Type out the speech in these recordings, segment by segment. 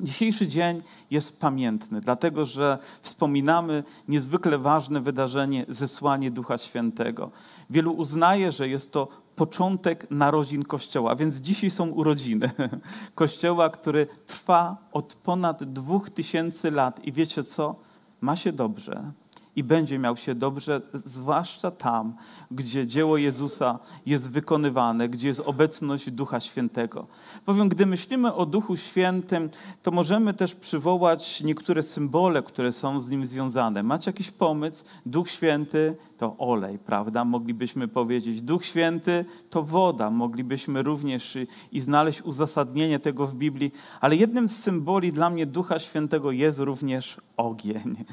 Dzisiejszy dzień jest pamiętny, dlatego że wspominamy niezwykle ważne wydarzenie zesłanie Ducha Świętego. Wielu uznaje, że jest to początek narodzin Kościoła, więc dzisiaj są urodziny Kościoła, który trwa od ponad dwóch tysięcy lat. I wiecie co? Ma się dobrze i będzie miał się dobrze, zwłaszcza tam, gdzie dzieło Jezusa jest wykonywane, gdzie jest obecność Ducha Świętego. Powiem, gdy myślimy o Duchu Świętym, to możemy też przywołać niektóre symbole, które są z nim związane. Macie jakiś pomysł? Duch Święty to olej, prawda? Moglibyśmy powiedzieć. Duch Święty to woda. Moglibyśmy również i, znaleźć uzasadnienie tego w Biblii, ale jednym z symboli dla mnie Ducha Świętego jest również ogień.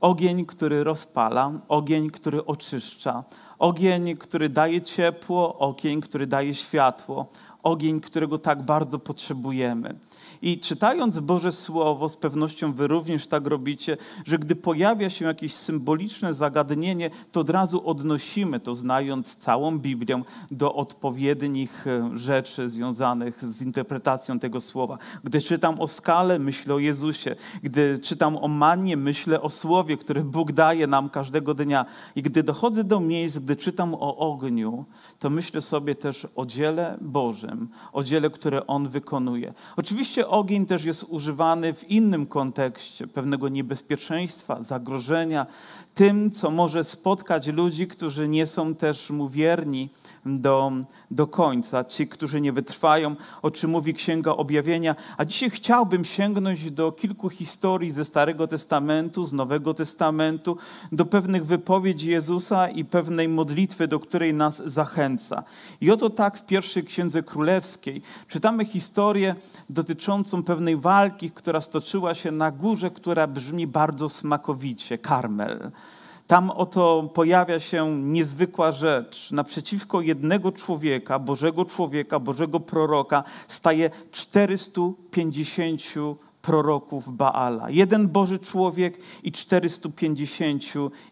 Ogień, który rozpala, ogień, który oczyszcza, ogień, który daje ciepło, ogień, który daje światło, ogień, którego tak bardzo potrzebujemy. I czytając Boże Słowo, z pewnością wy również tak robicie, że gdy pojawia się jakieś symboliczne zagadnienie, to od razu odnosimy to, znając całą Biblię, do odpowiednich e, rzeczy związanych z interpretacją tego słowa. Gdy czytam o skale, myślę o Jezusie. Gdy czytam o mannie, myślę o słowie, które Bóg daje nam każdego dnia. I gdy dochodzę do miejsc, gdy czytam o ogniu, to myślę sobie też o dziele Bożym, o dziele, które On wykonuje. Oczywiście ogień też jest używany w innym kontekście, pewnego niebezpieczeństwa, zagrożenia, tym, co może spotkać ludzi, którzy nie są też mu wierni do, do końca, ci, którzy nie wytrwają, o czym mówi Księga Objawienia. A dzisiaj chciałbym sięgnąć do kilku historii ze Starego Testamentu, z Nowego Testamentu, do pewnych wypowiedzi Jezusa i pewnej modlitwy, do której nas zachęca. I oto tak w pierwszej Księdze Królewskiej czytamy historię dotyczącą pewnej walki, która stoczyła się na górze, która brzmi bardzo smakowicie, Karmel. Tam oto pojawia się niezwykła rzecz. Naprzeciwko jednego człowieka, Bożego człowieka, Bożego proroka, staje 450 proroków Baala. Jeden Boży człowiek i 450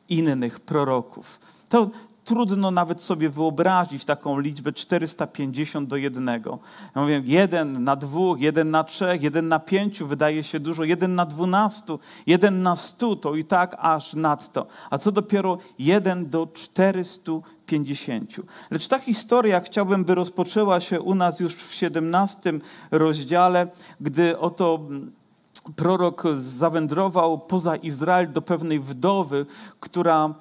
innych proroków. To trudno nawet sobie wyobrazić taką liczbę 450 do jednego. Ja mówię, jeden na dwóch, jeden na trzech, jeden na pięciu wydaje się dużo, jeden na dwunastu, jeden na stu, to i tak aż nadto. A co dopiero jeden do 450. Lecz ta historia chciałbym, by rozpoczęła się u nas już w 17 rozdziale, gdy oto prorok zawędrował poza Izrael do pewnej wdowy, która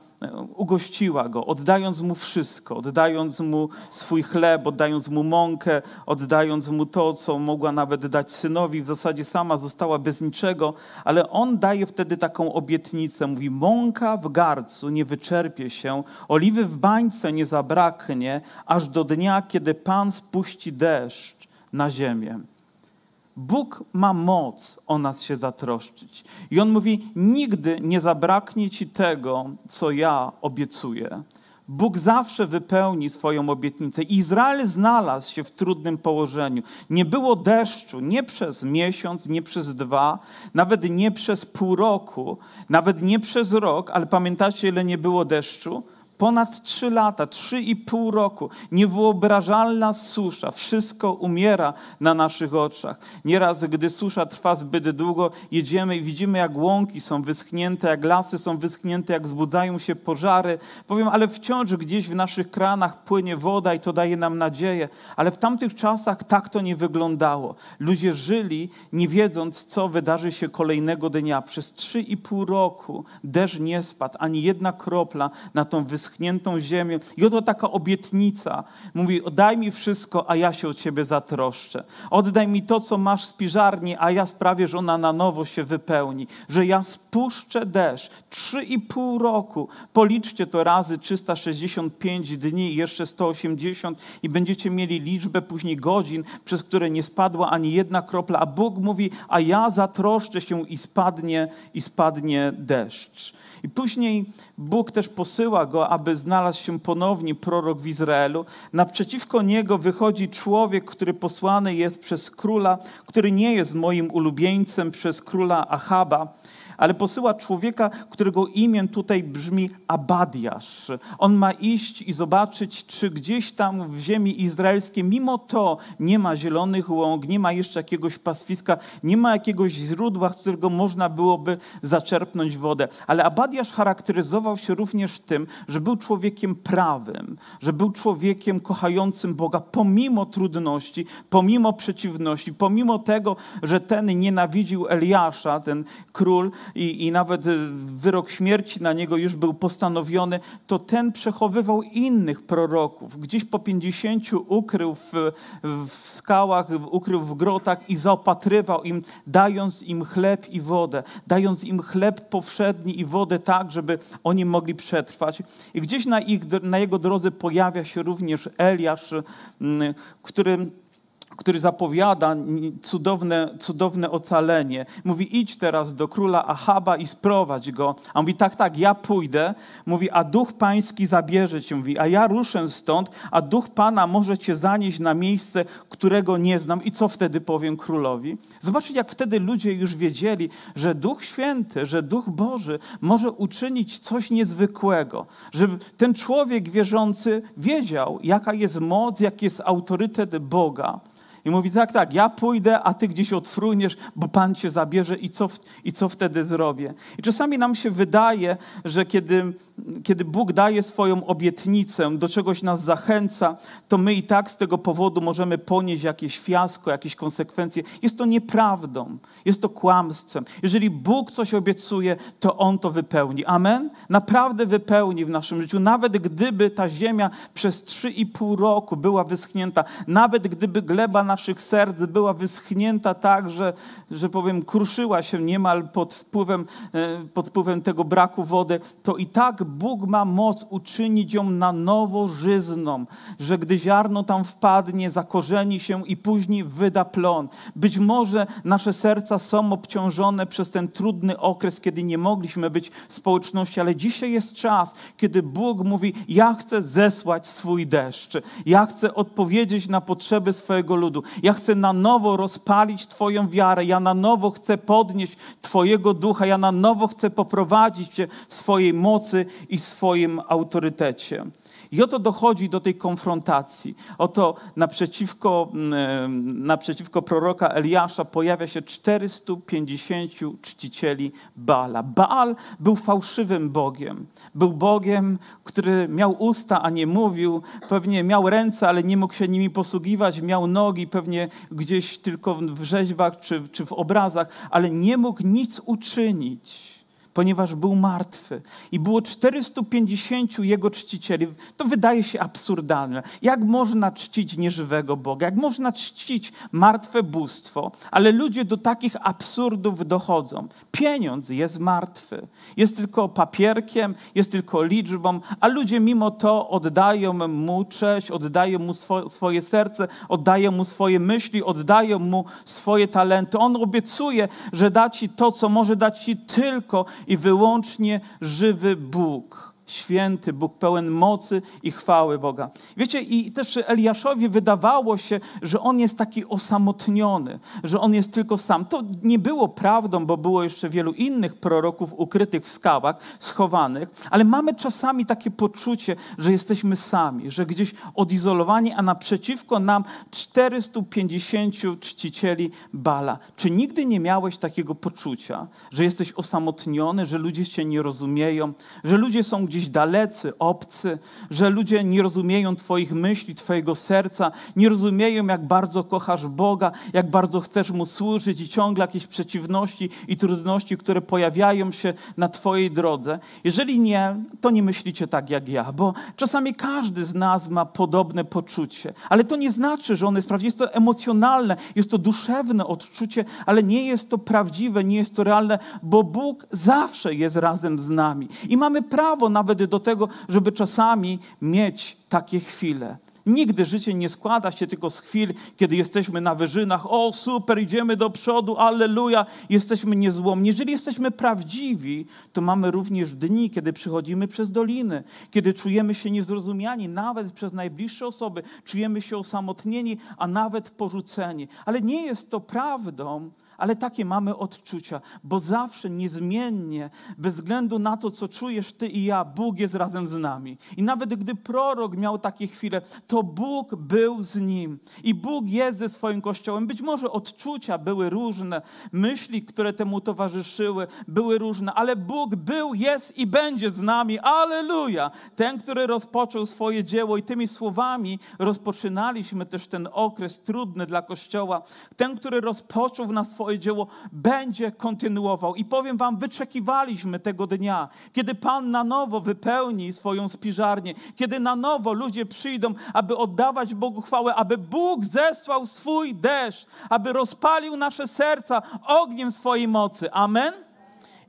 ugościła go, oddając mu wszystko, oddając mu swój chleb, oddając mu mąkę, oddając mu to, co mogła nawet dać synowi. W zasadzie sama została bez niczego, ale on daje wtedy taką obietnicę. Mówi: Mąka w garcu nie wyczerpie się, oliwy w bańce nie zabraknie, aż do dnia, kiedy Pan spuści deszcz na ziemię. Bóg ma moc o nas się zatroszczyć. I On mówi: Nigdy nie zabraknie ci tego, co ja obiecuję. Bóg zawsze wypełni swoją obietnicę. Izrael znalazł się w trudnym położeniu. Nie było deszczu nie przez miesiąc, nie przez dwa, nawet nie przez pół roku, nawet nie przez rok, ale pamiętacie, ile nie było deszczu? Ponad trzy lata, trzy i pół roku, niewyobrażalna susza, wszystko umiera na naszych oczach. Nieraz, gdy susza trwa zbyt długo, jedziemy i widzimy, jak łąki są wyschnięte, jak lasy są wyschnięte, jak wzbudzają się pożary. Powiem, ale wciąż gdzieś w naszych kranach płynie woda i to daje nam nadzieję. Ale w tamtych czasach tak to nie wyglądało. Ludzie żyli, nie wiedząc, co wydarzy się kolejnego dnia. Przez trzy i pół roku deszcz nie spadł, ani jedna kropla na tą wyschniętą wyschniętą ziemię. I oto taka obietnica. Mówi, oddaj mi wszystko, a ja się o ciebie zatroszczę. Oddaj mi to, co masz w spiżarni, a ja sprawię, że ona na nowo się wypełni. Że ja spuszczę deszcz. Trzy i pół roku. Policzcie to razy 365 dni i jeszcze 180 i będziecie mieli liczbę później godzin, przez które nie spadła ani jedna kropla. A Bóg mówi, a ja zatroszczę się i spadnie, i spadnie deszcz. I później Bóg też posyła go, aby znalazł się ponownie prorok w Izraelu. Naprzeciwko niego wychodzi człowiek, który posłany jest przez króla, który nie jest moim ulubieńcem, przez króla Achaba, ale posyła człowieka, którego imię tutaj brzmi Abadiasz. On ma iść i zobaczyć, czy gdzieś tam w ziemi izraelskiej, mimo to nie ma zielonych łąk, nie ma jeszcze jakiegoś pastwiska, nie ma jakiegoś źródła, z którego można byłoby zaczerpnąć wodę. Ale Abadiasz charakteryzował się również tym, że był człowiekiem prawym, że był człowiekiem kochającym Boga pomimo trudności, pomimo przeciwności, pomimo tego, że ten nienawidził Eliasza, ten król i, i nawet wyrok śmierci na niego już był postanowiony, to ten przechowywał innych proroków. Gdzieś po pięćdziesięciu ukrył w, w skałach, ukrył w grotach i zaopatrywał im, dając im chleb i wodę, dając im chleb powszedni i wodę tak, żeby oni mogli przetrwać. I gdzieś na, ich, na jego drodze pojawia się również Eliasz, mm, który który zapowiada cudowne, cudowne ocalenie. Mówi, idź teraz do króla Ahaba i sprowadź go. A on mówi, tak, tak, ja pójdę. Mówi, a duch pański zabierze cię. Mówi, a ja ruszę stąd, a duch pana może cię zanieść na miejsce, którego nie znam. I co wtedy powiem królowi? Zobaczcie, jak wtedy ludzie już wiedzieli, że duch święty, że duch Boży może uczynić coś niezwykłego. Żeby ten człowiek wierzący wiedział, jaka jest moc, jaki jest autorytet Boga. I mówi, tak, tak, ja pójdę, a ty gdzieś odfruniesz, bo Pan cię zabierze i co, i co wtedy zrobię? I czasami nam się wydaje, że kiedy, kiedy Bóg daje swoją obietnicę, do czegoś nas zachęca, to my i tak z tego powodu możemy ponieść jakieś fiasko, jakieś konsekwencje. Jest to nieprawdą, jest to kłamstwem. Jeżeli Bóg coś obiecuje, to On to wypełni. Amen? Naprawdę wypełni w naszym życiu. Nawet gdyby ta ziemia przez trzy i pół roku była wyschnięta, nawet gdyby gleba na naszych serc była wyschnięta tak, że, że powiem, kruszyła się niemal pod wpływem, e, pod wpływem tego braku wody, to i tak Bóg ma moc uczynić ją na nowo żyzną, że gdy ziarno tam wpadnie, zakorzeni się i później wyda plon. Być może nasze serca są obciążone przez ten trudny okres, kiedy nie mogliśmy być w społeczności, ale dzisiaj jest czas, kiedy Bóg mówi: Ja chcę zesłać swój deszcz, ja chcę odpowiedzieć na potrzeby swojego ludu. Ja chcę na nowo rozpalić Twoją wiarę. Ja na nowo chcę podnieść Twojego ducha. Ja na nowo chcę poprowadzić Cię w swojej mocy i swoim autorytecie. I oto dochodzi do tej konfrontacji. Oto naprzeciwko, mm, naprzeciwko proroka Eliasza pojawia się 450 czcicieli Baala. Baal był fałszywym Bogiem. Był Bogiem, który miał usta, a nie mówił. Pewnie miał ręce, ale nie mógł się nimi posługiwać. Miał nogi, pewnie gdzieś tylko w rzeźbach czy, czy w obrazach, ale nie mógł nic uczynić ponieważ był martwy. I było 450 jego czcicieli. To wydaje się absurdalne. Jak można czcić nieżywego Boga? Jak można czcić martwe bóstwo? Ale ludzie do takich absurdów dochodzą. Pieniądz jest martwy. Jest tylko papierkiem, jest tylko liczbą, a ludzie mimo to oddają mu cześć, oddają mu swo swoje serce, oddają mu swoje myśli, oddają mu swoje talenty. On obiecuje, że da ci to, co może dać ci tylko i wyłącznie żywy Bóg święty, Bóg pełen mocy i chwały Boga. Wiecie, i też Eliaszowi wydawało się, że on jest taki osamotniony, że on jest tylko sam. To nie było prawdą, bo było jeszcze wielu innych proroków ukrytych w skałach, schowanych, ale mamy czasami takie poczucie, że jesteśmy sami, że gdzieś odizolowani, a naprzeciwko nam 450 czcicieli Bala. Czy nigdy nie miałeś takiego poczucia, że jesteś osamotniony, że ludzie cię nie rozumieją, że ludzie są gdzieś gdzieś dalecy, obcy, że ludzie nie rozumieją Twoich myśli, Twojego serca, nie rozumieją, jak bardzo kochasz Boga, jak bardzo chcesz Mu służyć i ciągle jakieś przeciwności i trudności, które pojawiają się na Twojej drodze. Jeżeli nie, to nie myślicie tak jak ja, bo czasami każdy z nas ma podobne poczucie, ale to nie znaczy, że ono jest prawdziwe. Jest to emocjonalne, jest to duszewne odczucie, ale nie jest to prawdziwe, nie jest to realne, bo Bóg zawsze jest razem z nami i mamy prawo na nawet do tego, żeby czasami mieć takie chwile. Nigdy życie nie składa się tylko z chwil, kiedy jesteśmy na wyżynach. O, super, idziemy do przodu, alleluja, jesteśmy niezłomni. Jeżeli jesteśmy prawdziwi, to mamy również dni, kiedy przychodzimy przez doliny, kiedy czujemy się niezrozumiani, nawet przez najbliższe osoby, czujemy się osamotnieni, a nawet porzuceni. Ale nie jest to prawdą, ale takie mamy odczucia, bo zawsze niezmiennie, bez względu na to, co czujesz ty i ja, Bóg jest razem z nami. I nawet gdy prorok miał takie chwile, to Bóg był z nim. I Bóg jest ze swoim kościołem. Być może odczucia były różne, myśli, które temu towarzyszyły, były różne, ale Bóg był, jest i będzie z nami. Aleluja! Ten, który rozpoczął swoje dzieło i tymi słowami rozpoczynaliśmy też ten okres trudny dla Kościoła. Ten, który rozpoczął na swoje dzieło, będzie kontynuował. I powiem wam, wyczekiwaliśmy tego dnia, kiedy Pan na nowo wypełni swoją spiżarnię, kiedy na nowo ludzie przyjdą, aby oddawać Bogu chwałę, aby Bóg zesłał swój deszcz, aby rozpalił nasze serca ogniem swojej mocy. Amen?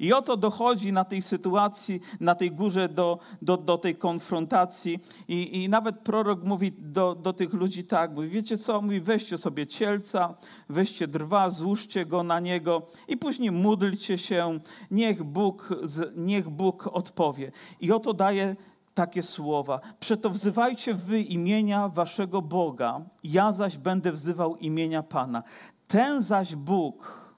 I oto dochodzi na tej sytuacji, na tej górze do, do, do tej konfrontacji. I, I nawet prorok mówi do, do tych ludzi tak, mówi, wiecie co, mówi, weźcie sobie cielca, weźcie drwa, złóżcie go na niego i później módlcie się, niech Bóg, niech Bóg odpowie. I oto daje takie słowa. Przeto wzywajcie wy imienia waszego Boga, ja zaś będę wzywał imienia Pana. Ten zaś Bóg,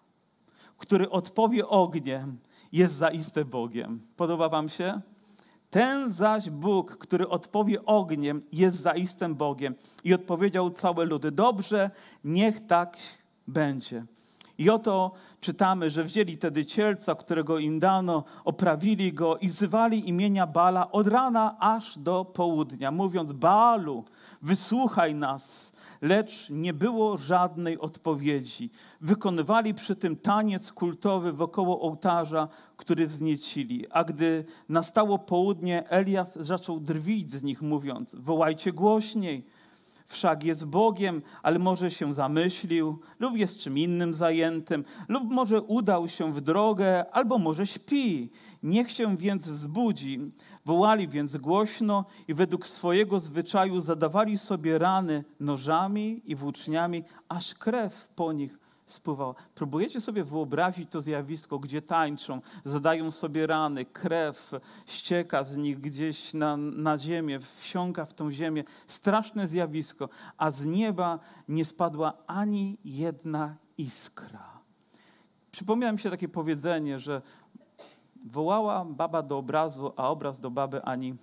który odpowie ogniem, jest zaiste Bogiem. Podoba Wam się? Ten zaś Bóg, który odpowie ogniem, jest zaistym Bogiem. I odpowiedział całe ludy: Dobrze, niech tak będzie. I oto czytamy, że wzięli tedy cielca, którego im dano, oprawili go i wzywali imienia Bala od rana aż do południa, mówiąc: Balu, wysłuchaj nas lecz nie było żadnej odpowiedzi. Wykonywali przy tym taniec kultowy wokoło ołtarza, który wzniecili. A gdy nastało południe, Elias zaczął drwić z nich, mówiąc: Wołajcie głośniej wszak jest Bogiem, ale może się zamyślił, lub jest czym innym zajętym, lub może udał się w drogę, albo może śpi. Niech się więc wzbudzi. Wołali więc głośno i według swojego zwyczaju zadawali sobie rany nożami i włóczniami, aż krew po nich spływała. Próbujecie sobie wyobrazić to zjawisko, gdzie tańczą, zadają sobie rany, krew ścieka z nich gdzieś na, na ziemię, wsiąka w tą ziemię. Straszne zjawisko, a z nieba nie spadła ani jedna iskra. Przypomina mi się takie powiedzenie, że wołała baba do obrazu, a obraz do baby ani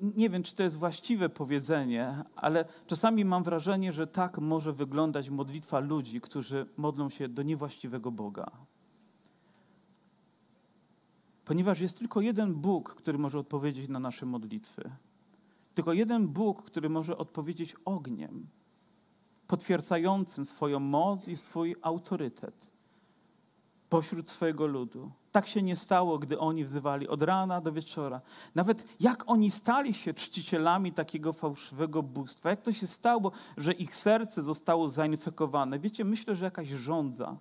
nie wiem, czy to jest właściwe powiedzenie, ale czasami mam wrażenie, że tak może wyglądać modlitwa ludzi, którzy modlą się do niewłaściwego Boga. Ponieważ jest tylko jeden Bóg, który może odpowiedzieć na nasze modlitwy. Tylko jeden Bóg, który może odpowiedzieć ogniem, potwierdzającym swoją moc i swój autorytet pośród swojego ludu. Tak się nie stało, gdy oni wzywali od rana do wieczora. Nawet jak oni stali się czcicielami takiego fałszywego bóstwa, jak to się stało, że ich serce zostało zainfekowane. Wiecie, myślę, że jakaś rządza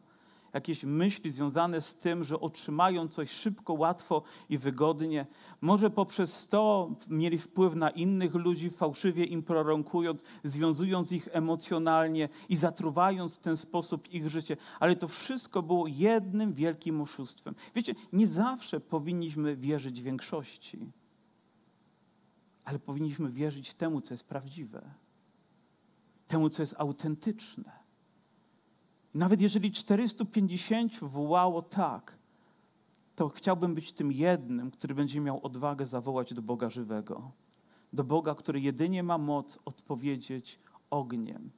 jakieś myśli związane z tym, że otrzymają coś szybko, łatwo i wygodnie. Może poprzez to mieli wpływ na innych ludzi, fałszywie im prorąkując, związując ich emocjonalnie i zatruwając w ten sposób ich życie. Ale to wszystko było jednym wielkim oszustwem. Wiecie, nie zawsze powinniśmy wierzyć większości, ale powinniśmy wierzyć temu, co jest prawdziwe, temu, co jest autentyczne. Nawet jeżeli 450 wołało tak, to chciałbym być tym jednym, który będzie miał odwagę zawołać do Boga żywego. Do Boga, który jedynie ma moc odpowiedzieć ogniem.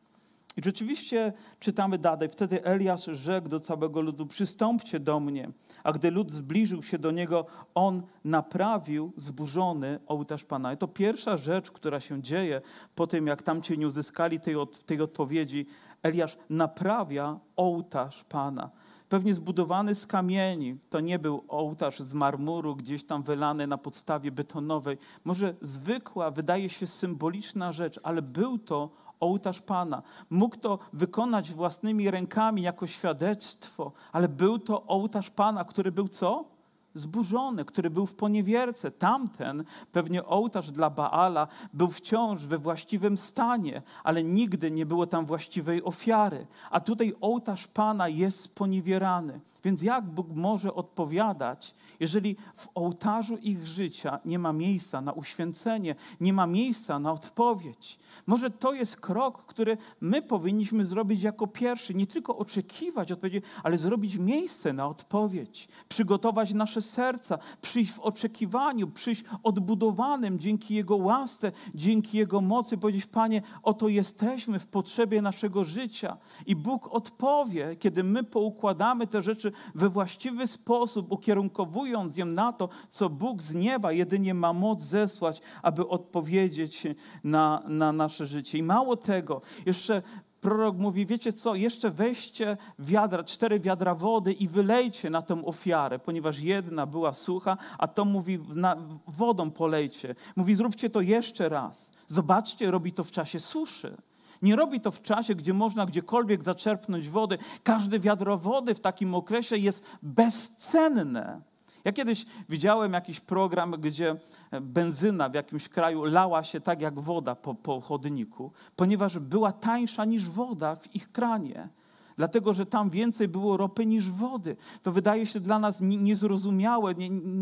I rzeczywiście czytamy dalej. Wtedy Eliasz rzekł do całego ludu: Przystąpcie do mnie. A gdy lud zbliżył się do niego, on naprawił zburzony ołtarz Pana. I to pierwsza rzecz, która się dzieje po tym, jak tamci nie uzyskali tej, od, tej odpowiedzi. Eliasz naprawia ołtarz Pana. Pewnie zbudowany z kamieni. To nie był ołtarz z marmuru, gdzieś tam wylany na podstawie betonowej. Może zwykła, wydaje się symboliczna rzecz, ale był to ołtarz Pana. Mógł to wykonać własnymi rękami jako świadectwo, ale był to ołtarz Pana, który był co? Zburzony, który był w poniewierce. Tamten, pewnie ołtarz dla Baala, był wciąż we właściwym stanie, ale nigdy nie było tam właściwej ofiary. A tutaj ołtarz Pana jest sponiewierany. Więc jak Bóg może odpowiadać, jeżeli w ołtarzu ich życia nie ma miejsca na uświęcenie, nie ma miejsca na odpowiedź? Może to jest krok, który my powinniśmy zrobić jako pierwszy. Nie tylko oczekiwać odpowiedzi, ale zrobić miejsce na odpowiedź. Przygotować nasze serca, przyjść w oczekiwaniu, przyjść odbudowanym dzięki Jego łasce, dzięki Jego mocy. Powiedzieć, Panie, oto jesteśmy w potrzebie naszego życia. I Bóg odpowie, kiedy my poukładamy te rzeczy we właściwy sposób, ukierunkowując je na to, co Bóg z nieba jedynie ma moc zesłać, aby odpowiedzieć na, na nasze życie. I mało tego, jeszcze prorok mówi, wiecie co, jeszcze weźcie wiadra, cztery wiadra wody i wylejcie na tę ofiarę, ponieważ jedna była sucha, a to mówi, na, wodą polejcie. Mówi, zróbcie to jeszcze raz. Zobaczcie, robi to w czasie suszy. Nie robi to w czasie, gdzie można gdziekolwiek zaczerpnąć wody. Każde wiadro wody w takim okresie jest bezcenne. Ja kiedyś widziałem jakiś program, gdzie benzyna w jakimś kraju lała się tak jak woda po, po chodniku, ponieważ była tańsza niż woda w ich kranie dlatego że tam więcej było ropy niż wody. To wydaje się dla nas niezrozumiałe,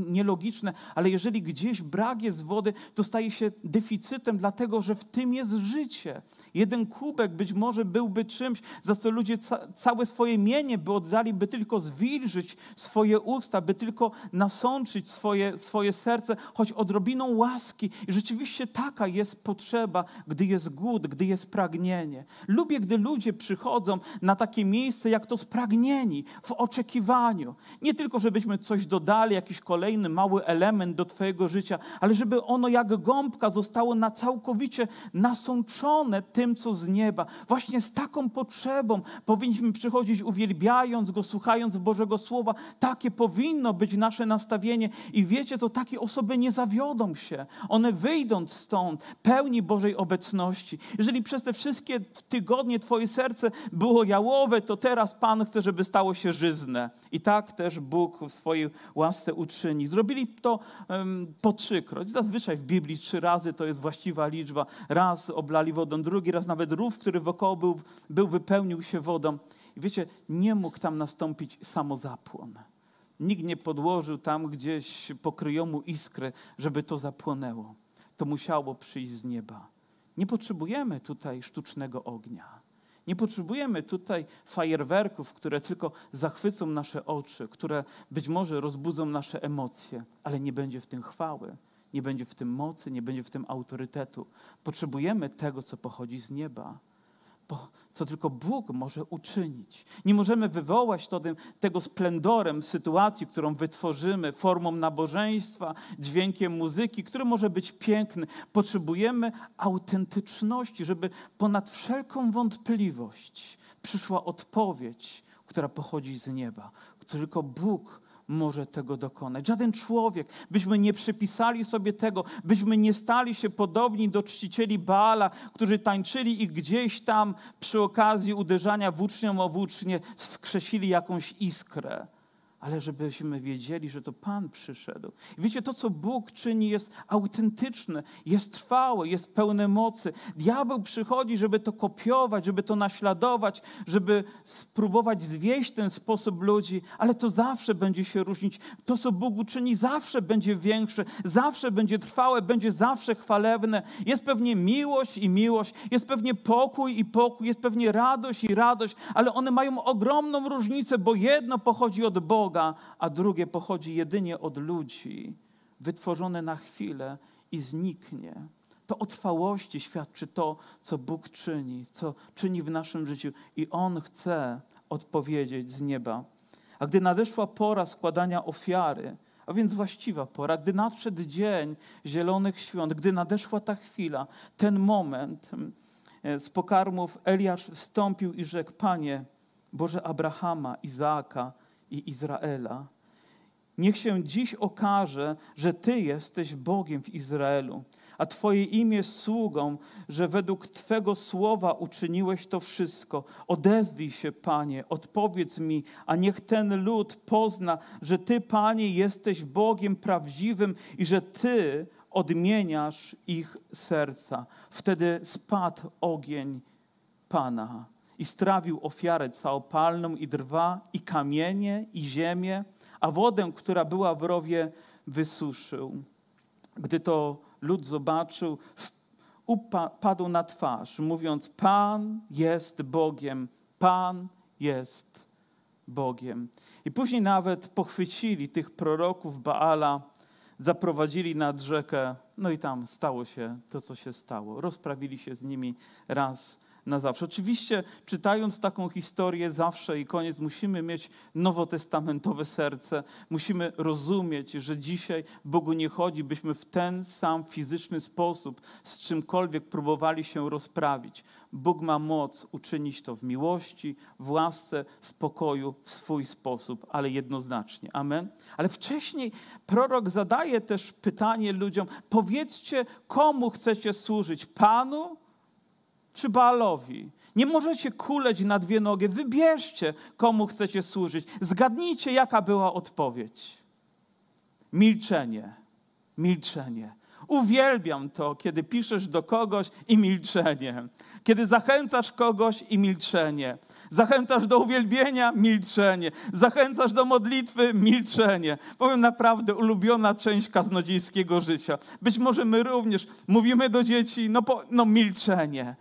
nielogiczne, ale jeżeli gdzieś brak jest wody, to staje się deficytem, dlatego że w tym jest życie. Jeden kubek być może byłby czymś, za co ludzie ca całe swoje mienie by oddali, by tylko zwilżyć swoje usta, by tylko nasączyć swoje, swoje serce, choć odrobiną łaski. I rzeczywiście taka jest potrzeba, gdy jest głód, gdy jest pragnienie. Lubię, gdy ludzie przychodzą na takie takie miejsce jak to spragnieni, w oczekiwaniu. Nie tylko, żebyśmy coś dodali, jakiś kolejny mały element do Twojego życia, ale żeby ono jak gąbka zostało na całkowicie nasączone tym, co z nieba. Właśnie z taką potrzebą powinniśmy przychodzić, uwielbiając Go, słuchając Bożego Słowa. Takie powinno być nasze nastawienie. I wiecie co, takie osoby nie zawiodą się. One wyjdą stąd pełni Bożej obecności. Jeżeli przez te wszystkie tygodnie Twoje serce było jałowe, to teraz Pan chce, żeby stało się żyzne. I tak też Bóg w swojej łasce uczyni. Zrobili to um, po trzykroć. Zazwyczaj w Biblii trzy razy to jest właściwa liczba. Raz oblali wodą, drugi raz nawet rów, który wokoło był, był wypełnił się wodą. I wiecie, nie mógł tam nastąpić samozapłon. Nikt nie podłożył tam gdzieś pokryjomu iskry, żeby to zapłonęło. To musiało przyjść z nieba. Nie potrzebujemy tutaj sztucznego ognia. Nie potrzebujemy tutaj fajerwerków, które tylko zachwycą nasze oczy, które być może rozbudzą nasze emocje, ale nie będzie w tym chwały, nie będzie w tym mocy, nie będzie w tym autorytetu. Potrzebujemy tego, co pochodzi z nieba co tylko Bóg może uczynić. Nie możemy wywołać to, tego splendorem sytuacji, którą wytworzymy, formą nabożeństwa, dźwiękiem muzyki, który może być piękny. Potrzebujemy autentyczności, żeby ponad wszelką wątpliwość przyszła odpowiedź, która pochodzi z nieba. Tylko Bóg może tego dokonać. Żaden człowiek, byśmy nie przypisali sobie tego, byśmy nie stali się podobni do czcicieli Baala, którzy tańczyli i gdzieś tam przy okazji uderzania włócznią o włócznie wskrzesili jakąś iskrę ale żebyśmy wiedzieli, że to Pan przyszedł. Wiecie, to co Bóg czyni jest autentyczne, jest trwałe, jest pełne mocy. Diabeł przychodzi, żeby to kopiować, żeby to naśladować, żeby spróbować zwieść ten sposób ludzi, ale to zawsze będzie się różnić. To, co Bóg uczyni, zawsze będzie większe, zawsze będzie trwałe, będzie zawsze chwalebne. Jest pewnie miłość i miłość, jest pewnie pokój i pokój, jest pewnie radość i radość, ale one mają ogromną różnicę, bo jedno pochodzi od Boga, Boga, a drugie pochodzi jedynie od ludzi, wytworzone na chwilę i zniknie. To o trwałości świadczy to, co Bóg czyni, co czyni w naszym życiu i On chce odpowiedzieć z nieba. A gdy nadeszła pora składania ofiary, a więc właściwa pora, gdy nadszedł dzień zielonych świąt, gdy nadeszła ta chwila, ten moment, e, z pokarmów Eliasz wstąpił i rzekł: Panie, Boże Abrahama, Izaaka i Izraela. Niech się dziś okaże, że Ty jesteś Bogiem w Izraelu, a Twoje imię sługą, że według Twego słowa uczyniłeś to wszystko. Odezwij się, Panie, odpowiedz mi, a niech ten lud pozna, że Ty, Panie, jesteś Bogiem prawdziwym i że Ty odmieniasz ich serca. Wtedy spadł ogień Pana i strawił ofiarę całopalną i drwa, i kamienie, i ziemię, a wodę, która była w rowie, wysuszył. Gdy to lud zobaczył, upadł na twarz, mówiąc: Pan jest Bogiem, Pan jest Bogiem. I później nawet pochwycili tych proroków Baala, zaprowadzili nad rzekę, no i tam stało się to, co się stało. Rozprawili się z nimi raz na zawsze. Oczywiście, czytając taką historię zawsze i koniec, musimy mieć nowotestamentowe serce. Musimy rozumieć, że dzisiaj Bogu nie chodzi, byśmy w ten sam fizyczny sposób z czymkolwiek próbowali się rozprawić. Bóg ma moc uczynić to w miłości, w łasce, w pokoju, w swój sposób, ale jednoznacznie. Amen. Ale wcześniej prorok zadaje też pytanie ludziom: powiedzcie, komu chcecie służyć? Panu czy Baalowi. Nie możecie kuleć na dwie nogi. Wybierzcie, komu chcecie służyć. Zgadnijcie, jaka była odpowiedź. Milczenie. Milczenie. Uwielbiam to, kiedy piszesz do kogoś i milczenie. Kiedy zachęcasz kogoś i milczenie. Zachęcasz do uwielbienia, milczenie. Zachęcasz do modlitwy, milczenie. Powiem naprawdę, ulubiona część kaznodziejskiego życia. Być może my również mówimy do dzieci, no, po, no milczenie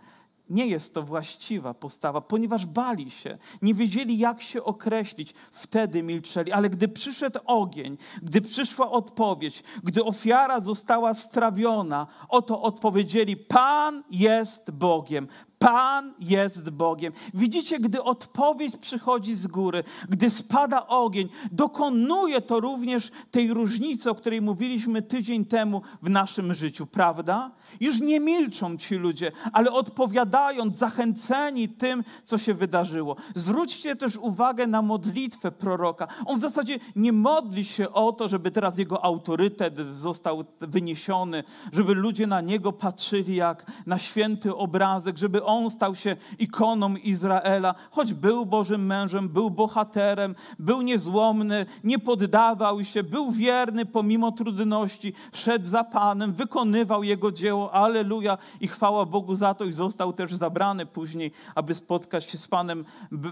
nie jest to właściwa postawa, ponieważ bali się, nie wiedzieli jak się określić, wtedy milczeli. Ale gdy przyszedł ogień, gdy przyszła odpowiedź, gdy ofiara została strawiona, oto odpowiedzieli: Pan jest Bogiem, Pan jest Bogiem. Widzicie, gdy odpowiedź przychodzi z góry, gdy spada ogień, dokonuje to również tej różnicy, o której mówiliśmy tydzień temu w naszym życiu, prawda? Już nie milczą ci ludzie, ale odpowiadając, zachęceni tym, co się wydarzyło. Zwróćcie też uwagę na modlitwę proroka. On w zasadzie nie modli się o to, żeby teraz jego autorytet został wyniesiony, żeby ludzie na niego patrzyli jak na święty obrazek, żeby on stał się ikoną Izraela, choć był Bożym mężem, był bohaterem, był niezłomny, nie poddawał się, był wierny pomimo trudności, szedł za Panem, wykonywał Jego dzieło, aleluja i chwała Bogu za to i został też zabrany później, aby spotkać się z Panem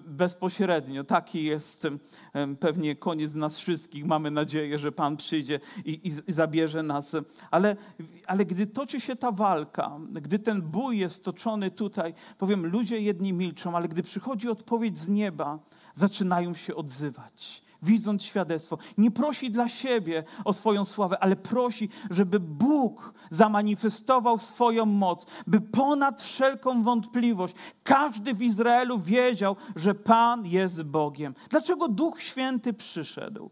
bezpośrednio. Taki jest pewnie koniec nas wszystkich. Mamy nadzieję, że Pan przyjdzie i, i, i zabierze nas. Ale, ale gdy toczy się ta walka, gdy ten bój jest toczony tutaj, powiem, ludzie jedni milczą, ale gdy przychodzi odpowiedź z nieba, zaczynają się odzywać widząc świadectwo. Nie prosi dla siebie o swoją sławę, ale prosi, żeby Bóg zamanifestował swoją moc, by ponad wszelką wątpliwość każdy w Izraelu wiedział, że Pan jest Bogiem. Dlaczego Duch Święty przyszedł?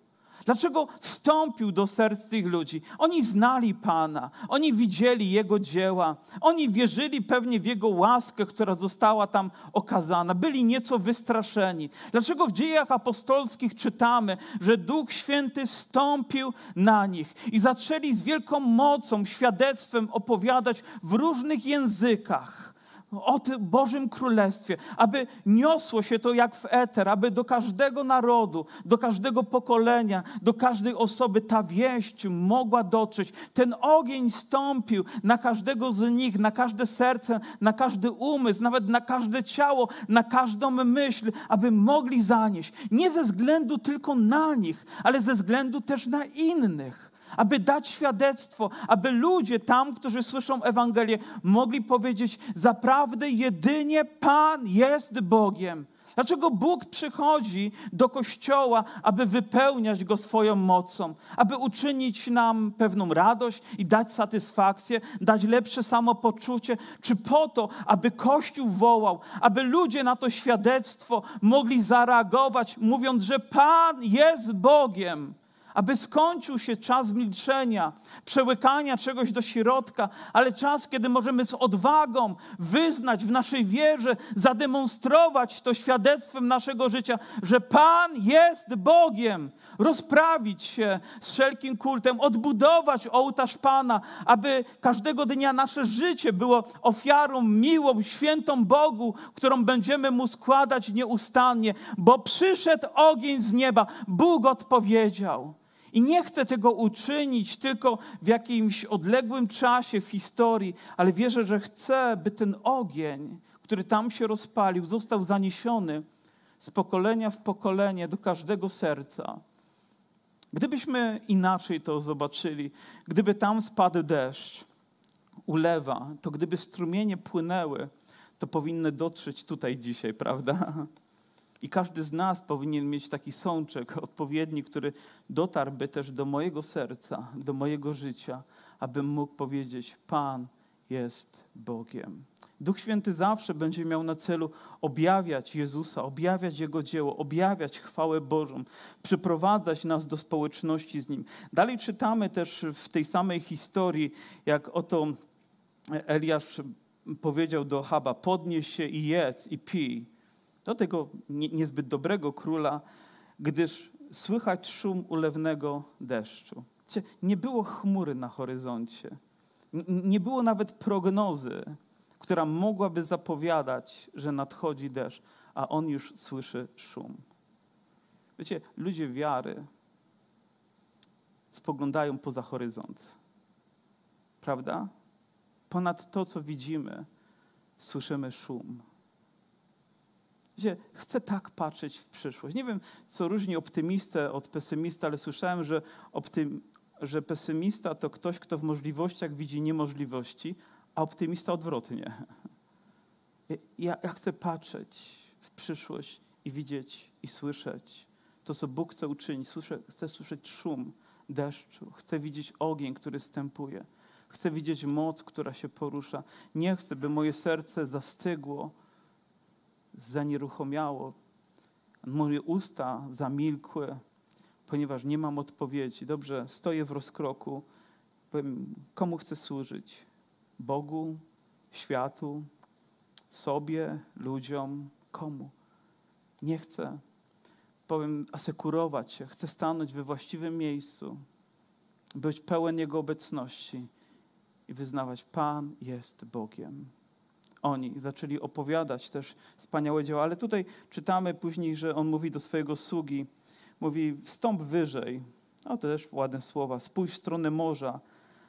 Dlaczego wstąpił do serc tych ludzi? Oni znali Pana, oni widzieli Jego dzieła, oni wierzyli pewnie w Jego łaskę, która została tam okazana, byli nieco wystraszeni. Dlaczego w dziejach apostolskich czytamy, że Duch Święty stąpił na nich i zaczęli z wielką mocą, świadectwem opowiadać w różnych językach? O tym Bożym Królestwie, aby niosło się to jak w eter, aby do każdego narodu, do każdego pokolenia, do każdej osoby ta wieść mogła dotrzeć. Ten ogień stąpił na każdego z nich, na każde serce, na każdy umysł, nawet na każde ciało, na każdą myśl, aby mogli zanieść. Nie ze względu tylko na nich, ale ze względu też na innych aby dać świadectwo, aby ludzie tam, którzy słyszą Ewangelię, mogli powiedzieć: Zaprawdę jedynie Pan jest Bogiem. Dlaczego Bóg przychodzi do kościoła, aby wypełniać go swoją mocą, aby uczynić nam pewną radość i dać satysfakcję, dać lepsze samopoczucie, czy po to, aby Kościół wołał, aby ludzie na to świadectwo mogli zareagować, mówiąc, że Pan jest Bogiem aby skończył się czas milczenia, przełykania czegoś do środka, ale czas, kiedy możemy z odwagą wyznać w naszej wierze, zademonstrować to świadectwem naszego życia, że Pan jest Bogiem, rozprawić się z wszelkim kultem, odbudować ołtarz Pana, aby każdego dnia nasze życie było ofiarą miłą, świętą Bogu, którą będziemy Mu składać nieustannie, bo przyszedł ogień z nieba, Bóg odpowiedział. I nie chcę tego uczynić tylko w jakimś odległym czasie w historii, ale wierzę, że chcę, by ten ogień, który tam się rozpalił, został zaniesiony z pokolenia w pokolenie do każdego serca. Gdybyśmy inaczej to zobaczyli, gdyby tam spadł deszcz, ulewa, to gdyby strumienie płynęły, to powinny dotrzeć tutaj dzisiaj, prawda? I każdy z nas powinien mieć taki sączek odpowiedni, który dotarłby też do mojego serca, do mojego życia, abym mógł powiedzieć: Pan jest Bogiem. Duch Święty zawsze będzie miał na celu objawiać Jezusa, objawiać Jego dzieło, objawiać chwałę Bożą, przyprowadzać nas do społeczności z Nim. Dalej czytamy też w tej samej historii, jak oto Eliasz powiedział do Haba: podnieś się i jedz i pij. Do tego niezbyt dobrego króla, gdyż słychać szum ulewnego deszczu. Nie było chmury na horyzoncie. Nie było nawet prognozy, która mogłaby zapowiadać, że nadchodzi deszcz, a on już słyszy szum. Wiecie, ludzie wiary spoglądają poza horyzont. Prawda? Ponad to, co widzimy, słyszymy szum. Wiecie, chcę tak patrzeć w przyszłość. Nie wiem, co różni optymistę od pesymista, ale słyszałem, że, optym, że pesymista to ktoś, kto w możliwościach widzi niemożliwości, a optymista odwrotnie. Ja, ja chcę patrzeć w przyszłość i widzieć i słyszeć to, co Bóg chce uczynić. Słyszę, chcę słyszeć szum deszczu, chcę widzieć ogień, który stępuje. Chcę widzieć moc, która się porusza. Nie chcę, by moje serce zastygło, zanieruchomiało, moje usta zamilkły, ponieważ nie mam odpowiedzi. Dobrze, stoję w rozkroku. Powiem, komu chcę służyć? Bogu, światu, sobie, ludziom, komu? Nie chcę. Powiem, asekurować się. Chcę stanąć we właściwym miejscu, być pełen Jego obecności i wyznawać: Pan jest Bogiem. Oni zaczęli opowiadać też wspaniałe dzieła, ale tutaj czytamy później, że on mówi do swojego sługi, mówi: Wstąp wyżej. No to też ładne słowa. Spójrz w stronę morza,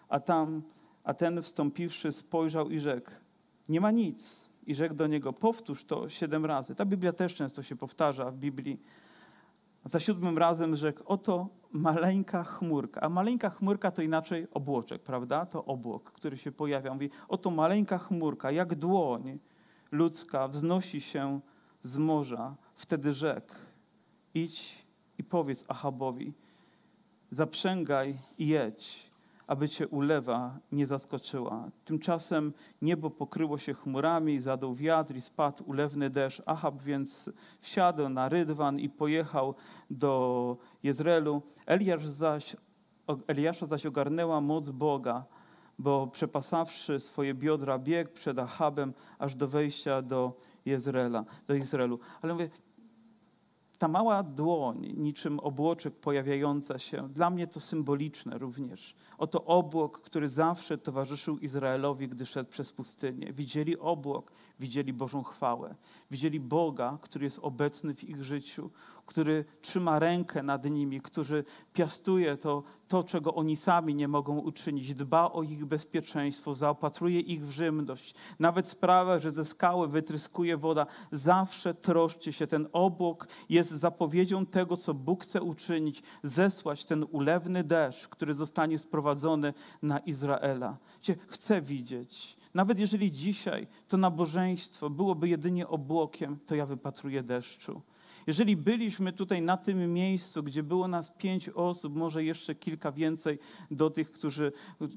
a tam, a ten wstąpiwszy spojrzał i rzekł: Nie ma nic. I rzekł do niego: Powtórz to siedem razy. Ta Biblia też często się powtarza w Biblii. Za siódmym razem rzekł: Oto maleńka chmurka. A maleńka chmurka to inaczej obłoczek, prawda? To obłok, który się pojawia. Mówi: Oto maleńka chmurka, jak dłoń ludzka, wznosi się z morza. Wtedy rzekł: Idź i powiedz Ahabowi: Zaprzęgaj i jedź aby cię ulewa nie zaskoczyła. Tymczasem niebo pokryło się chmurami, zadał wiatr i spadł ulewny deszcz. Ahab więc wsiadł na rydwan i pojechał do Jezreelu. Eliasz zaś, Eliasza zaś ogarnęła moc Boga, bo przepasawszy swoje biodra biegł przed Ahabem aż do wejścia do Jezreela, do Izraelu. Ale mówię, ta mała dłoń, niczym obłoczek pojawiająca się, dla mnie to symboliczne również. Oto obłok, który zawsze towarzyszył Izraelowi, gdy szedł przez pustynię. Widzieli obłok, widzieli Bożą chwałę. Widzieli Boga, który jest obecny w ich życiu, który trzyma rękę nad nimi, który piastuje to, to, czego oni sami nie mogą uczynić, dba o ich bezpieczeństwo, zaopatruje ich w żywność. Nawet sprawia, że ze skały wytryskuje woda, zawsze troszczy się. Ten obłok jest zapowiedzią tego, co Bóg chce uczynić, zesłać ten ulewny deszcz, który zostanie sprowadzony na Izraela. Chcę widzieć nawet jeżeli dzisiaj to nabożeństwo byłoby jedynie obłokiem, to ja wypatruję deszczu. Jeżeli byliśmy tutaj na tym miejscu, gdzie było nas pięć osób, może jeszcze kilka więcej do tych, którzy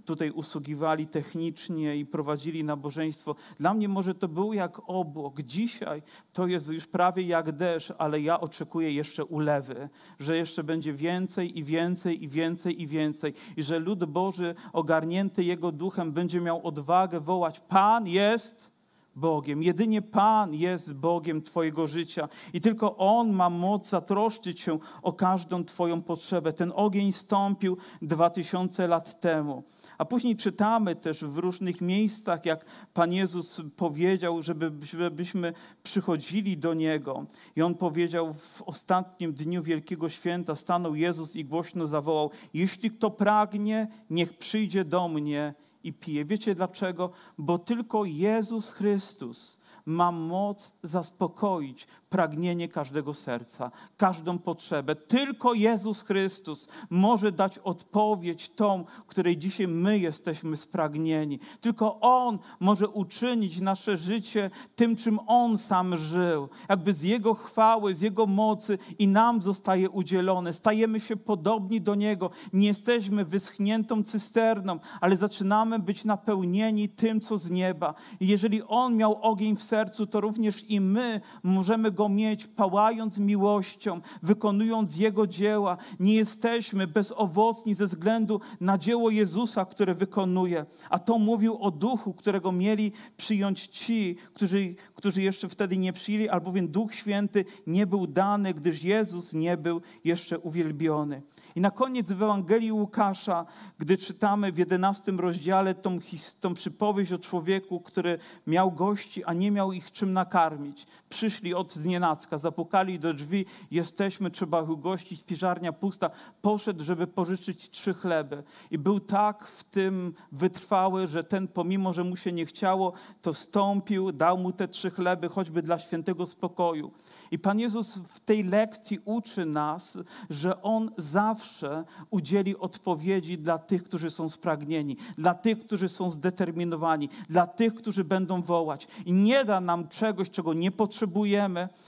tutaj usługiwali technicznie i prowadzili nabożeństwo, dla mnie może to był jak obłok. Dzisiaj to jest już prawie jak deszcz, ale ja oczekuję jeszcze ulewy, że jeszcze będzie więcej i więcej i więcej i więcej i że lud Boży ogarnięty Jego duchem będzie miał odwagę wołać: Pan jest Bogiem. Jedynie Pan jest Bogiem Twojego życia i tylko On ma moc zatroszczyć się o każdą Twoją potrzebę. Ten ogień stąpił dwa tysiące lat temu. A później czytamy też w różnych miejscach, jak Pan Jezus powiedział, żeby, żebyśmy przychodzili do Niego. I On powiedział w ostatnim dniu Wielkiego Święta, stanął Jezus i głośno zawołał, jeśli kto pragnie, niech przyjdzie do mnie i pije. Wiecie dlaczego? Bo tylko Jezus Chrystus ma moc zaspokoić pragnienie każdego serca, każdą potrzebę. Tylko Jezus Chrystus może dać odpowiedź tą, której dzisiaj my jesteśmy spragnieni. Tylko On może uczynić nasze życie tym, czym On sam żył. Jakby z Jego chwały, z Jego mocy i nam zostaje udzielone. Stajemy się podobni do Niego. Nie jesteśmy wyschniętą cysterną, ale zaczynamy być napełnieni tym, co z nieba. I jeżeli On miał ogień w sercu, to również i my możemy go mieć, pałając miłością, wykonując Jego dzieła. Nie jesteśmy bezowocni ze względu na dzieło Jezusa, które wykonuje. A to mówił o duchu, którego mieli przyjąć ci, którzy, którzy jeszcze wtedy nie przyjęli, albowiem Duch Święty nie był dany, gdyż Jezus nie był jeszcze uwielbiony. I na koniec w Ewangelii Łukasza, gdy czytamy w jedenastym rozdziale tą, tą przypowieść o człowieku, który miał gości, a nie miał ich czym nakarmić. Przyszli od znienacka, zapukali do drzwi, jesteśmy, trzeba ich ugościć, piżarnia pusta. Poszedł, żeby pożyczyć trzy chleby. I był tak w tym wytrwały, że ten, pomimo, że mu się nie chciało, to stąpił, dał mu te trzy chleby, choćby dla świętego spokoju. I Pan Jezus w tej lekcji uczy nas, że On zawsze udzieli odpowiedzi dla tych, którzy są spragnieni, dla tych, którzy są zdeterminowani, dla tych, którzy będą wołać. I nie da nam czegoś, czego nie potrzebujemy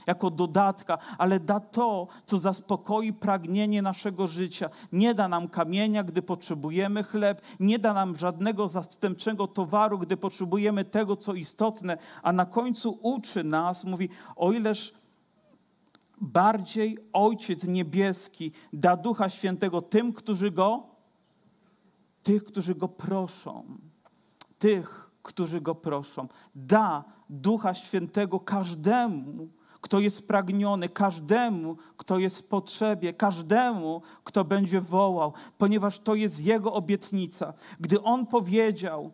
jako dodatka, ale da to, co zaspokoi pragnienie naszego życia. Nie da nam kamienia, gdy potrzebujemy chleb, nie da nam żadnego zastępczego towaru, gdy potrzebujemy tego, co istotne, a na końcu uczy nas, mówi, o ileż bardziej Ojciec Niebieski da Ducha Świętego tym, którzy Go, tych, którzy Go proszą. Tych, którzy Go proszą. Da Ducha Świętego każdemu, kto jest spragniony, każdemu, kto jest w potrzebie, każdemu, kto będzie wołał, ponieważ to jest Jego obietnica. Gdy On powiedział,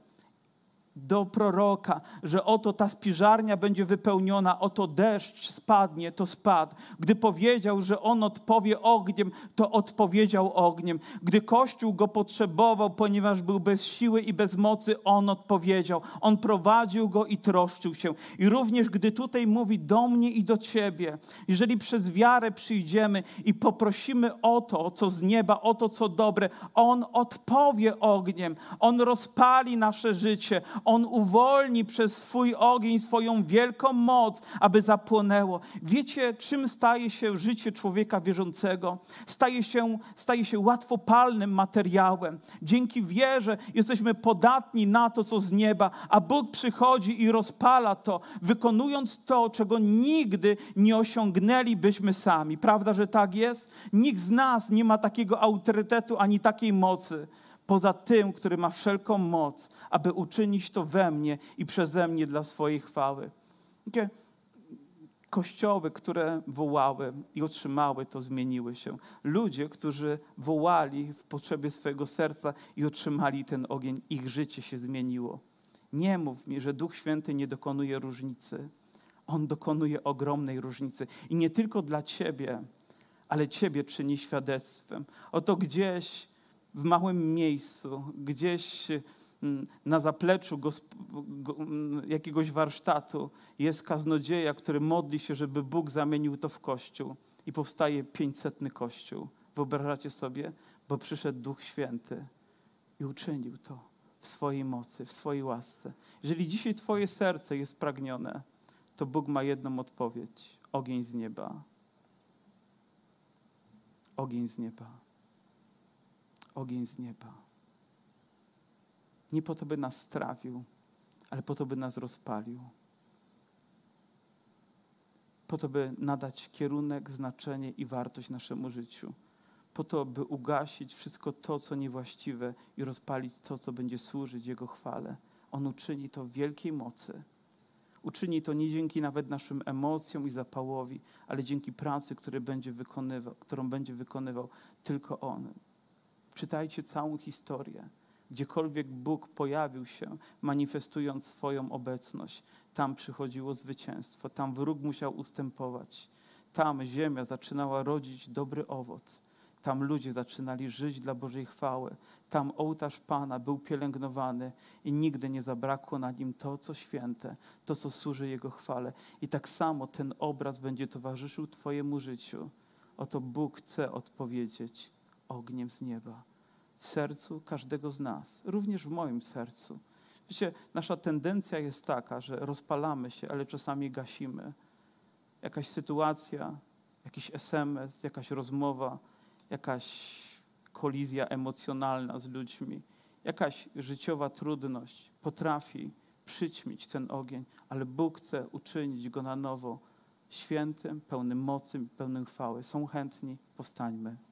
do proroka, że oto ta spiżarnia będzie wypełniona, oto deszcz spadnie, to spadł. Gdy powiedział, że on odpowie ogniem, to odpowiedział ogniem. Gdy Kościół go potrzebował, ponieważ był bez siły i bez mocy, on odpowiedział. On prowadził go i troszczył się. I również gdy tutaj mówi do mnie i do ciebie, jeżeli przez wiarę przyjdziemy i poprosimy o to, co z nieba, o to, co dobre, on odpowie ogniem. On rozpali nasze życie. On uwolni przez swój ogień swoją wielką moc, aby zapłonęło. Wiecie, czym staje się życie człowieka wierzącego? Staje się, staje się łatwopalnym materiałem. Dzięki wierze jesteśmy podatni na to, co z nieba, a Bóg przychodzi i rozpala to, wykonując to, czego nigdy nie osiągnęlibyśmy sami. Prawda, że tak jest? Nikt z nas nie ma takiego autorytetu ani takiej mocy poza tym, który ma wszelką moc, aby uczynić to we mnie i przeze mnie dla swojej chwały. Takie kościoły, które wołały i otrzymały to, zmieniły się. Ludzie, którzy wołali w potrzebie swojego serca i otrzymali ten ogień, ich życie się zmieniło. Nie mów mi, że Duch Święty nie dokonuje różnicy. On dokonuje ogromnej różnicy. I nie tylko dla Ciebie, ale Ciebie czyni świadectwem. Oto gdzieś w małym miejscu, gdzieś mm, na zapleczu mm, jakiegoś warsztatu jest kaznodzieja, który modli się, żeby Bóg zamienił to w kościół i powstaje pięćsetny kościół. Wyobrażacie sobie? Bo przyszedł Duch Święty i uczynił to w swojej mocy, w swojej łasce. Jeżeli dzisiaj Twoje serce jest pragnione, to Bóg ma jedną odpowiedź: ogień z nieba. Ogień z nieba ogień z nieba. Nie po to, by nas strawił, ale po to, by nas rozpalił. Po to, by nadać kierunek, znaczenie i wartość naszemu życiu. Po to, by ugasić wszystko to, co niewłaściwe i rozpalić to, co będzie służyć Jego chwale. On uczyni to w wielkiej mocy. Uczyni to nie dzięki nawet naszym emocjom i zapałowi, ale dzięki pracy, będzie którą będzie wykonywał tylko On. Czytajcie całą historię. Gdziekolwiek Bóg pojawił się, manifestując swoją obecność, tam przychodziło zwycięstwo, tam wróg musiał ustępować. Tam ziemia zaczynała rodzić dobry owoc. Tam ludzie zaczynali żyć dla Bożej chwały. Tam ołtarz Pana był pielęgnowany i nigdy nie zabrakło na nim to, co święte, to, co służy Jego chwale. I tak samo ten obraz będzie towarzyszył Twojemu życiu. Oto Bóg chce odpowiedzieć ogniem z nieba w sercu każdego z nas, również w moim sercu. Wiecie, nasza tendencja jest taka, że rozpalamy się, ale czasami gasimy. Jakaś sytuacja, jakiś SMS, jakaś rozmowa, jakaś kolizja emocjonalna z ludźmi, jakaś życiowa trudność potrafi przyćmić ten ogień, ale Bóg chce uczynić go na nowo świętym, pełnym mocy, pełnym chwały. Są chętni? Powstańmy.